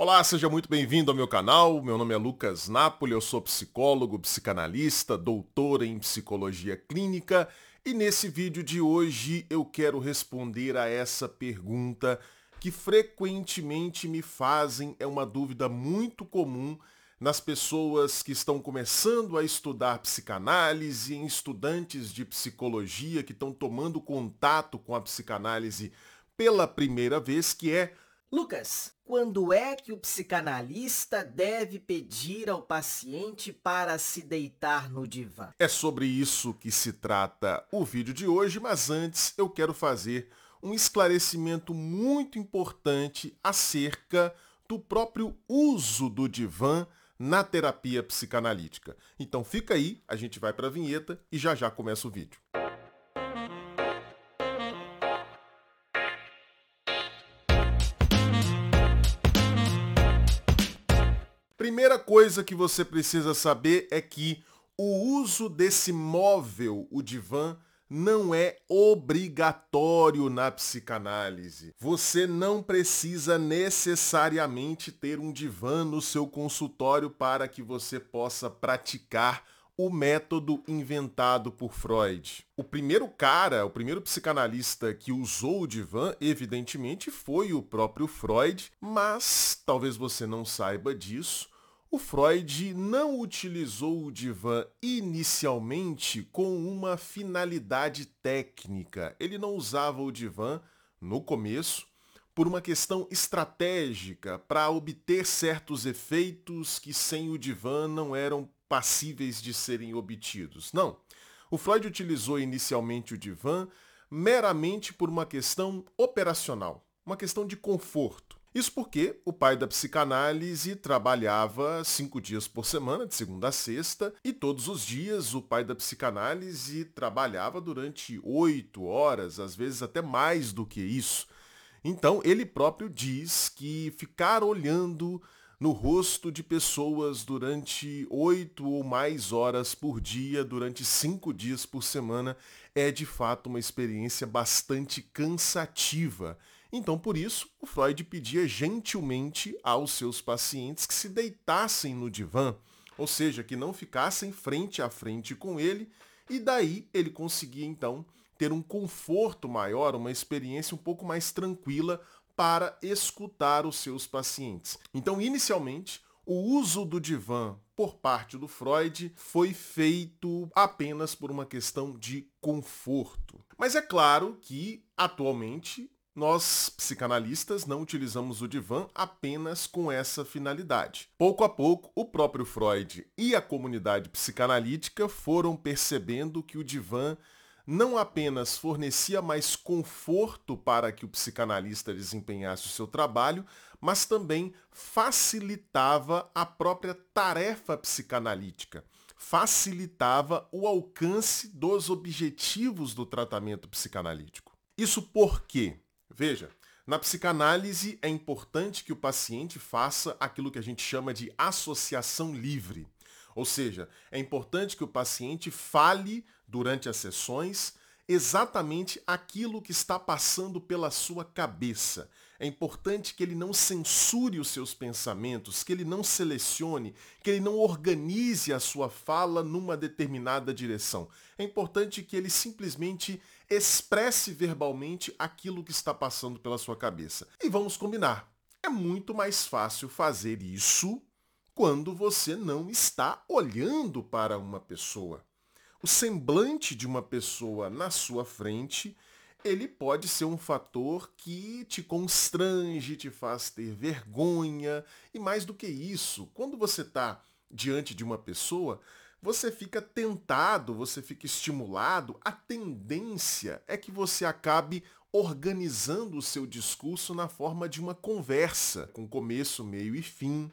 Olá, seja muito bem-vindo ao meu canal. Meu nome é Lucas Napoli, eu sou psicólogo, psicanalista, doutor em psicologia clínica e nesse vídeo de hoje eu quero responder a essa pergunta que frequentemente me fazem, é uma dúvida muito comum nas pessoas que estão começando a estudar psicanálise, em estudantes de psicologia que estão tomando contato com a psicanálise pela primeira vez, que é Lucas, quando é que o psicanalista deve pedir ao paciente para se deitar no divã? É sobre isso que se trata o vídeo de hoje, mas antes eu quero fazer um esclarecimento muito importante acerca do próprio uso do divã na terapia psicanalítica. Então fica aí, a gente vai para a vinheta e já já começa o vídeo. Primeira coisa que você precisa saber é que o uso desse móvel, o divã, não é obrigatório na psicanálise. Você não precisa necessariamente ter um divã no seu consultório para que você possa praticar o método inventado por Freud. O primeiro cara, o primeiro psicanalista que usou o divã, evidentemente, foi o próprio Freud, mas talvez você não saiba disso. O Freud não utilizou o divã inicialmente com uma finalidade técnica. Ele não usava o divã no começo por uma questão estratégica para obter certos efeitos que sem o divã não eram passíveis de serem obtidos. Não. O Freud utilizou inicialmente o divã meramente por uma questão operacional, uma questão de conforto. Isso porque o pai da psicanálise trabalhava cinco dias por semana, de segunda a sexta, e todos os dias o pai da psicanálise trabalhava durante oito horas, às vezes até mais do que isso. Então ele próprio diz que ficar olhando no rosto de pessoas durante oito ou mais horas por dia, durante cinco dias por semana, é de fato uma experiência bastante cansativa então, por isso, o Freud pedia gentilmente aos seus pacientes que se deitassem no divã, ou seja, que não ficassem frente a frente com ele, e daí ele conseguia então ter um conforto maior, uma experiência um pouco mais tranquila para escutar os seus pacientes. Então, inicialmente, o uso do divã por parte do Freud foi feito apenas por uma questão de conforto. Mas é claro que, atualmente, nós, psicanalistas, não utilizamos o divã apenas com essa finalidade. Pouco a pouco, o próprio Freud e a comunidade psicanalítica foram percebendo que o divã não apenas fornecia mais conforto para que o psicanalista desempenhasse o seu trabalho, mas também facilitava a própria tarefa psicanalítica, facilitava o alcance dos objetivos do tratamento psicanalítico. Isso por quê? Veja, na psicanálise é importante que o paciente faça aquilo que a gente chama de associação livre. Ou seja, é importante que o paciente fale durante as sessões exatamente aquilo que está passando pela sua cabeça. É importante que ele não censure os seus pensamentos, que ele não selecione, que ele não organize a sua fala numa determinada direção. É importante que ele simplesmente expresse verbalmente aquilo que está passando pela sua cabeça. E vamos combinar, é muito mais fácil fazer isso quando você não está olhando para uma pessoa o semblante de uma pessoa na sua frente, ele pode ser um fator que te constrange, te faz ter vergonha. E mais do que isso, quando você está diante de uma pessoa, você fica tentado, você fica estimulado, a tendência é que você acabe organizando o seu discurso na forma de uma conversa, com começo, meio e fim.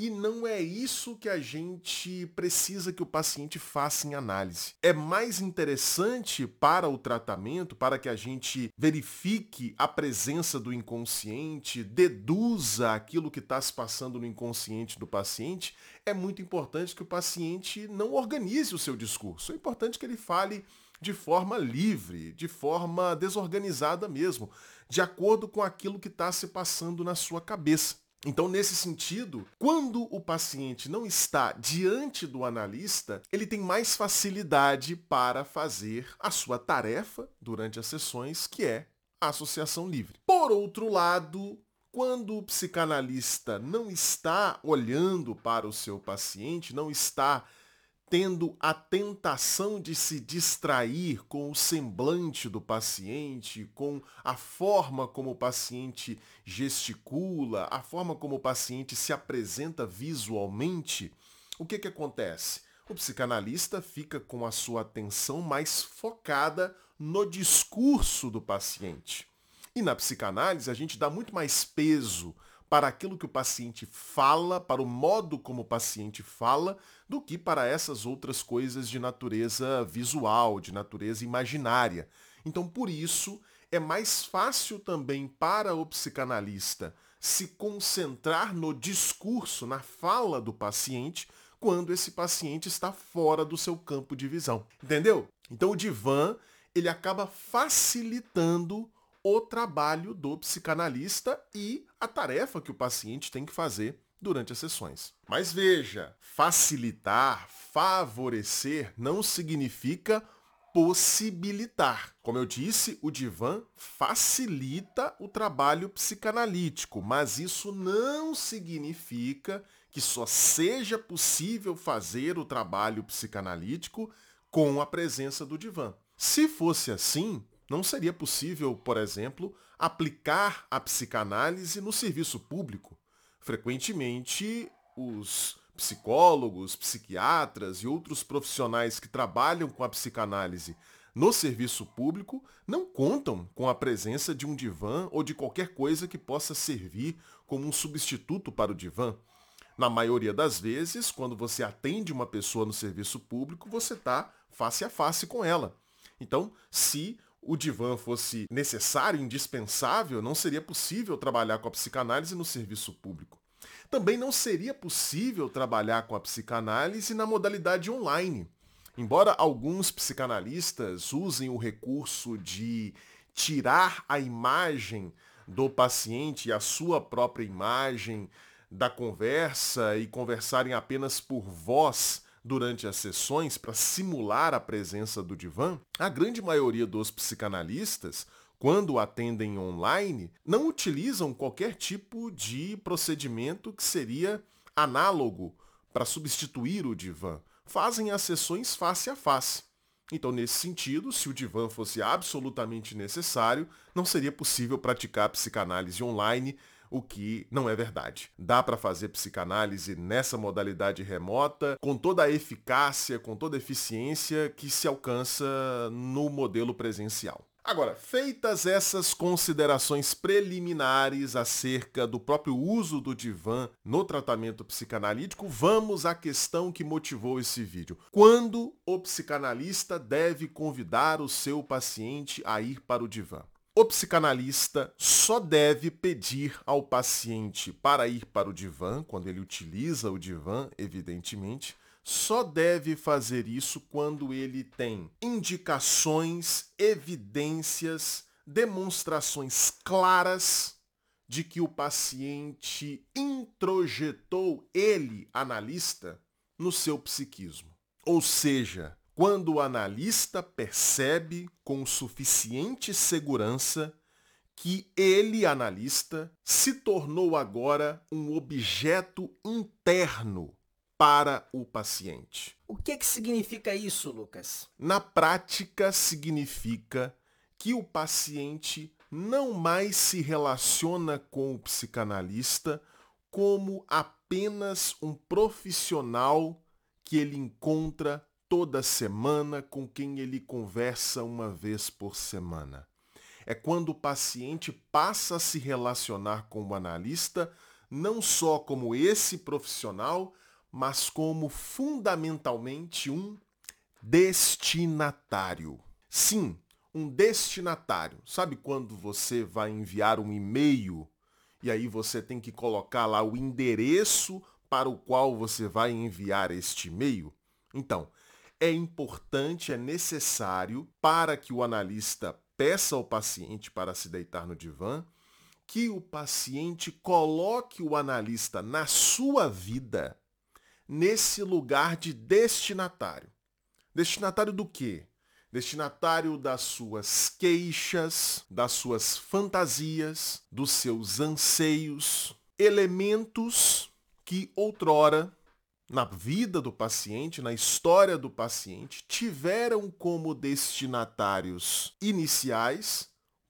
E não é isso que a gente precisa que o paciente faça em análise. É mais interessante para o tratamento, para que a gente verifique a presença do inconsciente, deduza aquilo que está se passando no inconsciente do paciente. É muito importante que o paciente não organize o seu discurso. É importante que ele fale de forma livre, de forma desorganizada mesmo, de acordo com aquilo que está se passando na sua cabeça. Então, nesse sentido, quando o paciente não está diante do analista, ele tem mais facilidade para fazer a sua tarefa durante as sessões, que é a associação livre. Por outro lado, quando o psicanalista não está olhando para o seu paciente, não está tendo a tentação de se distrair com o semblante do paciente, com a forma como o paciente gesticula, a forma como o paciente se apresenta visualmente, o que, que acontece? O psicanalista fica com a sua atenção mais focada no discurso do paciente. E na psicanálise a gente dá muito mais peso para aquilo que o paciente fala, para o modo como o paciente fala, do que para essas outras coisas de natureza visual, de natureza imaginária. Então, por isso, é mais fácil também para o psicanalista se concentrar no discurso, na fala do paciente, quando esse paciente está fora do seu campo de visão. Entendeu? Então o divã, ele acaba facilitando o trabalho do psicanalista e a tarefa que o paciente tem que fazer durante as sessões. Mas veja, facilitar, favorecer não significa possibilitar. Como eu disse, o divã facilita o trabalho psicanalítico, mas isso não significa que só seja possível fazer o trabalho psicanalítico com a presença do divã. Se fosse assim, não seria possível, por exemplo, aplicar a psicanálise no serviço público. Frequentemente, os psicólogos, psiquiatras e outros profissionais que trabalham com a psicanálise no serviço público não contam com a presença de um divã ou de qualquer coisa que possa servir como um substituto para o divã. Na maioria das vezes, quando você atende uma pessoa no serviço público, você está face a face com ela. Então, se o divã fosse necessário, indispensável, não seria possível trabalhar com a psicanálise no serviço público. Também não seria possível trabalhar com a psicanálise na modalidade online. Embora alguns psicanalistas usem o recurso de tirar a imagem do paciente, a sua própria imagem da conversa e conversarem apenas por voz durante as sessões para simular a presença do divã, a grande maioria dos psicanalistas, quando atendem online, não utilizam qualquer tipo de procedimento que seria análogo para substituir o divã. Fazem as sessões face a face. Então, nesse sentido, se o divã fosse absolutamente necessário, não seria possível praticar psicanálise online o que não é verdade. Dá para fazer psicanálise nessa modalidade remota com toda a eficácia, com toda a eficiência que se alcança no modelo presencial. Agora, feitas essas considerações preliminares acerca do próprio uso do divã no tratamento psicanalítico, vamos à questão que motivou esse vídeo. Quando o psicanalista deve convidar o seu paciente a ir para o divã? O psicanalista só deve pedir ao paciente para ir para o divã, quando ele utiliza o divã, evidentemente, só deve fazer isso quando ele tem indicações, evidências, demonstrações claras de que o paciente introjetou ele, analista, no seu psiquismo. Ou seja, quando o analista percebe com suficiente segurança que ele, analista, se tornou agora um objeto interno para o paciente. O que, que significa isso, Lucas? Na prática, significa que o paciente não mais se relaciona com o psicanalista como apenas um profissional que ele encontra toda semana com quem ele conversa uma vez por semana. É quando o paciente passa a se relacionar com o analista não só como esse profissional, mas como fundamentalmente um destinatário. Sim, um destinatário. Sabe quando você vai enviar um e-mail e aí você tem que colocar lá o endereço para o qual você vai enviar este e-mail? Então, é importante, é necessário para que o analista peça ao paciente para se deitar no divã, que o paciente coloque o analista na sua vida nesse lugar de destinatário. Destinatário do quê? Destinatário das suas queixas, das suas fantasias, dos seus anseios, elementos que outrora na vida do paciente, na história do paciente, tiveram como destinatários iniciais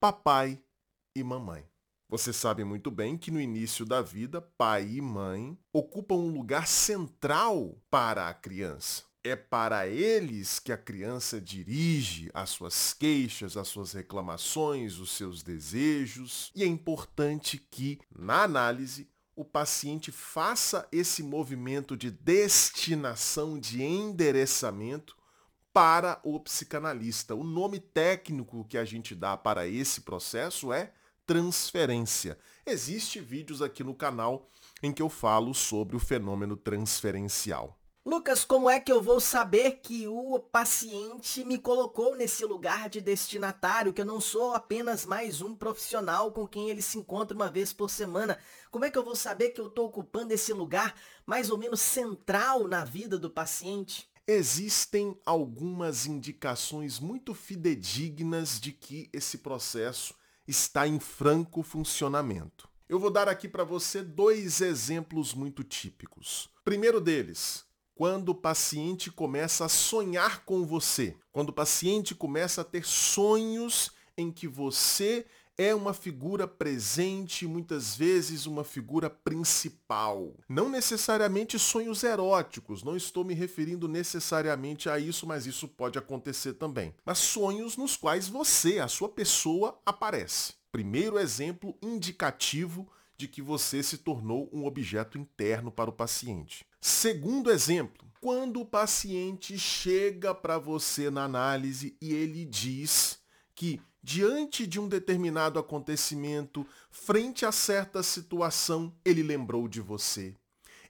papai e mamãe. Você sabe muito bem que no início da vida, pai e mãe ocupam um lugar central para a criança. É para eles que a criança dirige as suas queixas, as suas reclamações, os seus desejos. E é importante que, na análise, o paciente faça esse movimento de destinação, de endereçamento para o psicanalista. O nome técnico que a gente dá para esse processo é transferência. Existem vídeos aqui no canal em que eu falo sobre o fenômeno transferencial. Lucas, como é que eu vou saber que o paciente me colocou nesse lugar de destinatário, que eu não sou apenas mais um profissional com quem ele se encontra uma vez por semana? Como é que eu vou saber que eu estou ocupando esse lugar mais ou menos central na vida do paciente? Existem algumas indicações muito fidedignas de que esse processo está em franco funcionamento. Eu vou dar aqui para você dois exemplos muito típicos. Primeiro deles, quando o paciente começa a sonhar com você, quando o paciente começa a ter sonhos em que você é uma figura presente, muitas vezes uma figura principal. Não necessariamente sonhos eróticos, não estou me referindo necessariamente a isso, mas isso pode acontecer também. Mas sonhos nos quais você, a sua pessoa, aparece. Primeiro exemplo indicativo de que você se tornou um objeto interno para o paciente. Segundo exemplo, quando o paciente chega para você na análise e ele diz que diante de um determinado acontecimento, frente a certa situação, ele lembrou de você.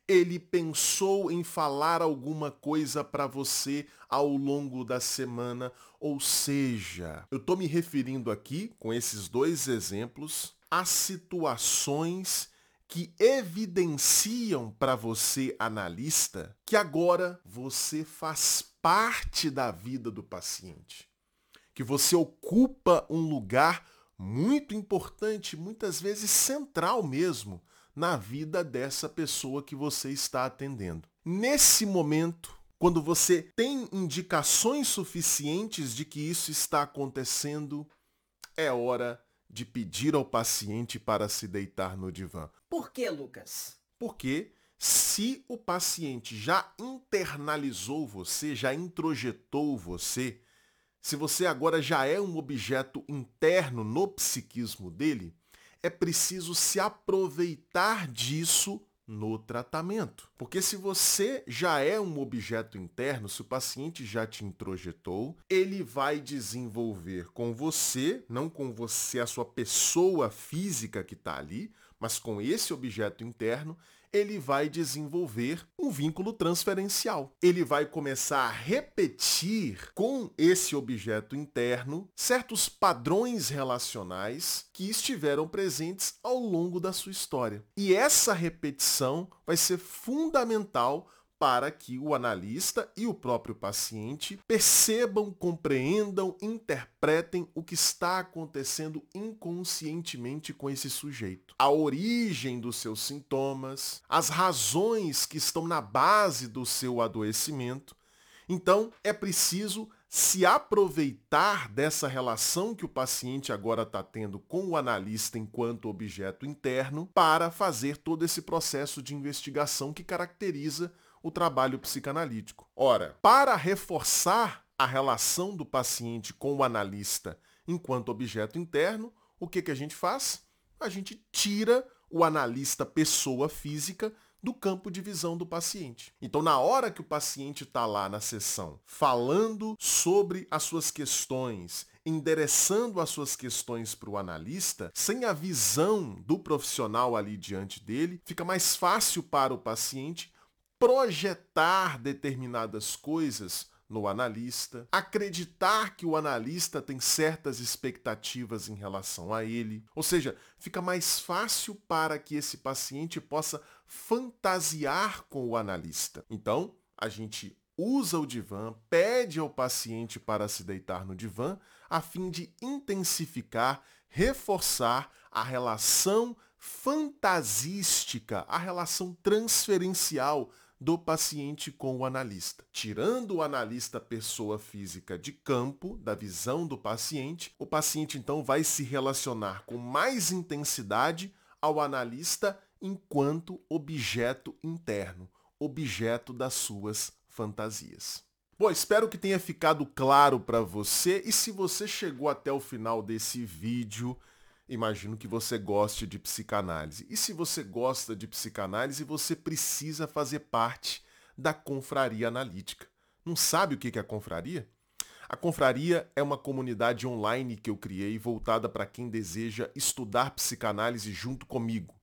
Ele pensou em falar alguma coisa para você ao longo da semana, ou seja, eu estou me referindo aqui, com esses dois exemplos, a situações que evidenciam para você, analista, que agora você faz parte da vida do paciente, que você ocupa um lugar muito importante, muitas vezes central mesmo, na vida dessa pessoa que você está atendendo. Nesse momento, quando você tem indicações suficientes de que isso está acontecendo, é hora de pedir ao paciente para se deitar no divã. Por que, Lucas? Porque se o paciente já internalizou você, já introjetou você, se você agora já é um objeto interno no psiquismo dele, é preciso se aproveitar disso no tratamento. Porque se você já é um objeto interno, se o paciente já te introjetou, ele vai desenvolver com você, não com você a sua pessoa física que está ali, mas com esse objeto interno, ele vai desenvolver um vínculo transferencial. Ele vai começar a repetir com esse objeto interno certos padrões relacionais que estiveram presentes ao longo da sua história. E essa repetição vai ser fundamental para que o analista e o próprio paciente percebam, compreendam, interpretem o que está acontecendo inconscientemente com esse sujeito. A origem dos seus sintomas, as razões que estão na base do seu adoecimento. Então, é preciso se aproveitar dessa relação que o paciente agora está tendo com o analista enquanto objeto interno para fazer todo esse processo de investigação que caracteriza o trabalho psicanalítico. Ora, para reforçar a relação do paciente com o analista enquanto objeto interno, o que, que a gente faz? A gente tira o analista pessoa física do campo de visão do paciente. Então, na hora que o paciente está lá na sessão falando sobre as suas questões, endereçando as suas questões para o analista, sem a visão do profissional ali diante dele, fica mais fácil para o paciente projetar determinadas coisas no analista, acreditar que o analista tem certas expectativas em relação a ele. Ou seja, fica mais fácil para que esse paciente possa fantasiar com o analista. Então, a gente usa o divã, pede ao paciente para se deitar no divã, a fim de intensificar, reforçar a relação fantasística, a relação transferencial do paciente com o analista. Tirando o analista pessoa física de campo, da visão do paciente, o paciente então vai se relacionar com mais intensidade ao analista enquanto objeto interno, objeto das suas fantasias. Bom, espero que tenha ficado claro para você e se você chegou até o final desse vídeo, imagino que você goste de psicanálise. E se você gosta de psicanálise, você precisa fazer parte da confraria analítica. Não sabe o que é a confraria? A confraria é uma comunidade online que eu criei voltada para quem deseja estudar psicanálise junto comigo,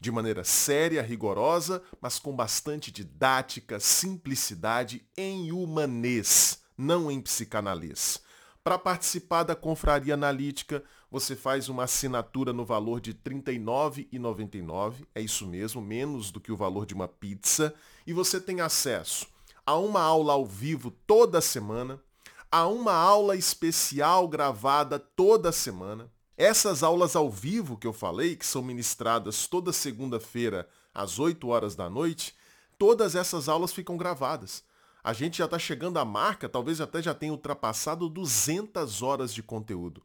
de maneira séria, rigorosa, mas com bastante didática, simplicidade em humanês, não em psicanalês. Para participar da confraria analítica, você faz uma assinatura no valor de R$ 39,99, é isso mesmo, menos do que o valor de uma pizza, e você tem acesso a uma aula ao vivo toda semana, a uma aula especial gravada toda semana. Essas aulas ao vivo que eu falei, que são ministradas toda segunda-feira às 8 horas da noite, todas essas aulas ficam gravadas. A gente já está chegando à marca, talvez até já tenha ultrapassado 200 horas de conteúdo.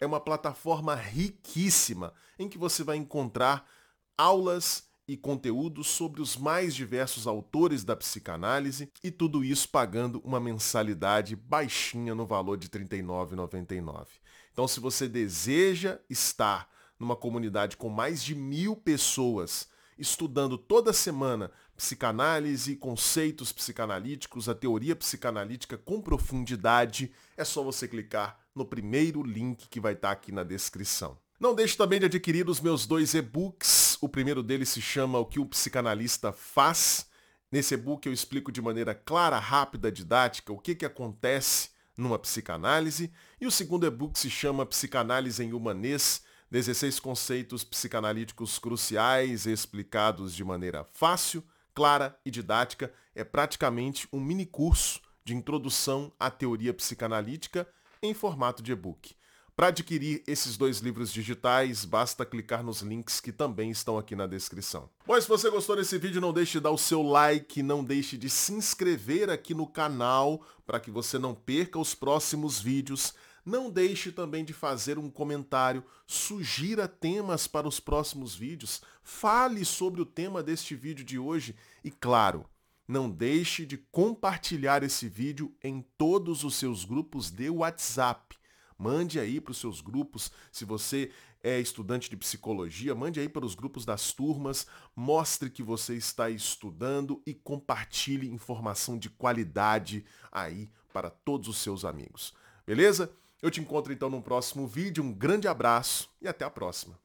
É uma plataforma riquíssima em que você vai encontrar aulas e conteúdos sobre os mais diversos autores da psicanálise e tudo isso pagando uma mensalidade baixinha no valor de R$ 39,99. Então, se você deseja estar numa comunidade com mais de mil pessoas estudando toda semana psicanálise, conceitos psicanalíticos, a teoria psicanalítica com profundidade, é só você clicar no primeiro link que vai estar aqui na descrição. Não deixe também de adquirir os meus dois e-books. O primeiro deles se chama O que o psicanalista faz. Nesse e-book eu explico de maneira clara, rápida, didática o que, que acontece numa psicanálise. E o segundo e-book se chama Psicanálise em Humanês 16 conceitos psicanalíticos cruciais explicados de maneira fácil, clara e didática. É praticamente um mini curso de introdução à teoria psicanalítica em formato de e-book. Para adquirir esses dois livros digitais, basta clicar nos links que também estão aqui na descrição. Bom, se você gostou desse vídeo, não deixe de dar o seu like, não deixe de se inscrever aqui no canal para que você não perca os próximos vídeos. Não deixe também de fazer um comentário, sugira temas para os próximos vídeos, fale sobre o tema deste vídeo de hoje e, claro, não deixe de compartilhar esse vídeo em todos os seus grupos de WhatsApp. Mande aí para os seus grupos, se você é estudante de psicologia, mande aí para os grupos das turmas, mostre que você está estudando e compartilhe informação de qualidade aí para todos os seus amigos. Beleza? Eu te encontro então no próximo vídeo. Um grande abraço e até a próxima.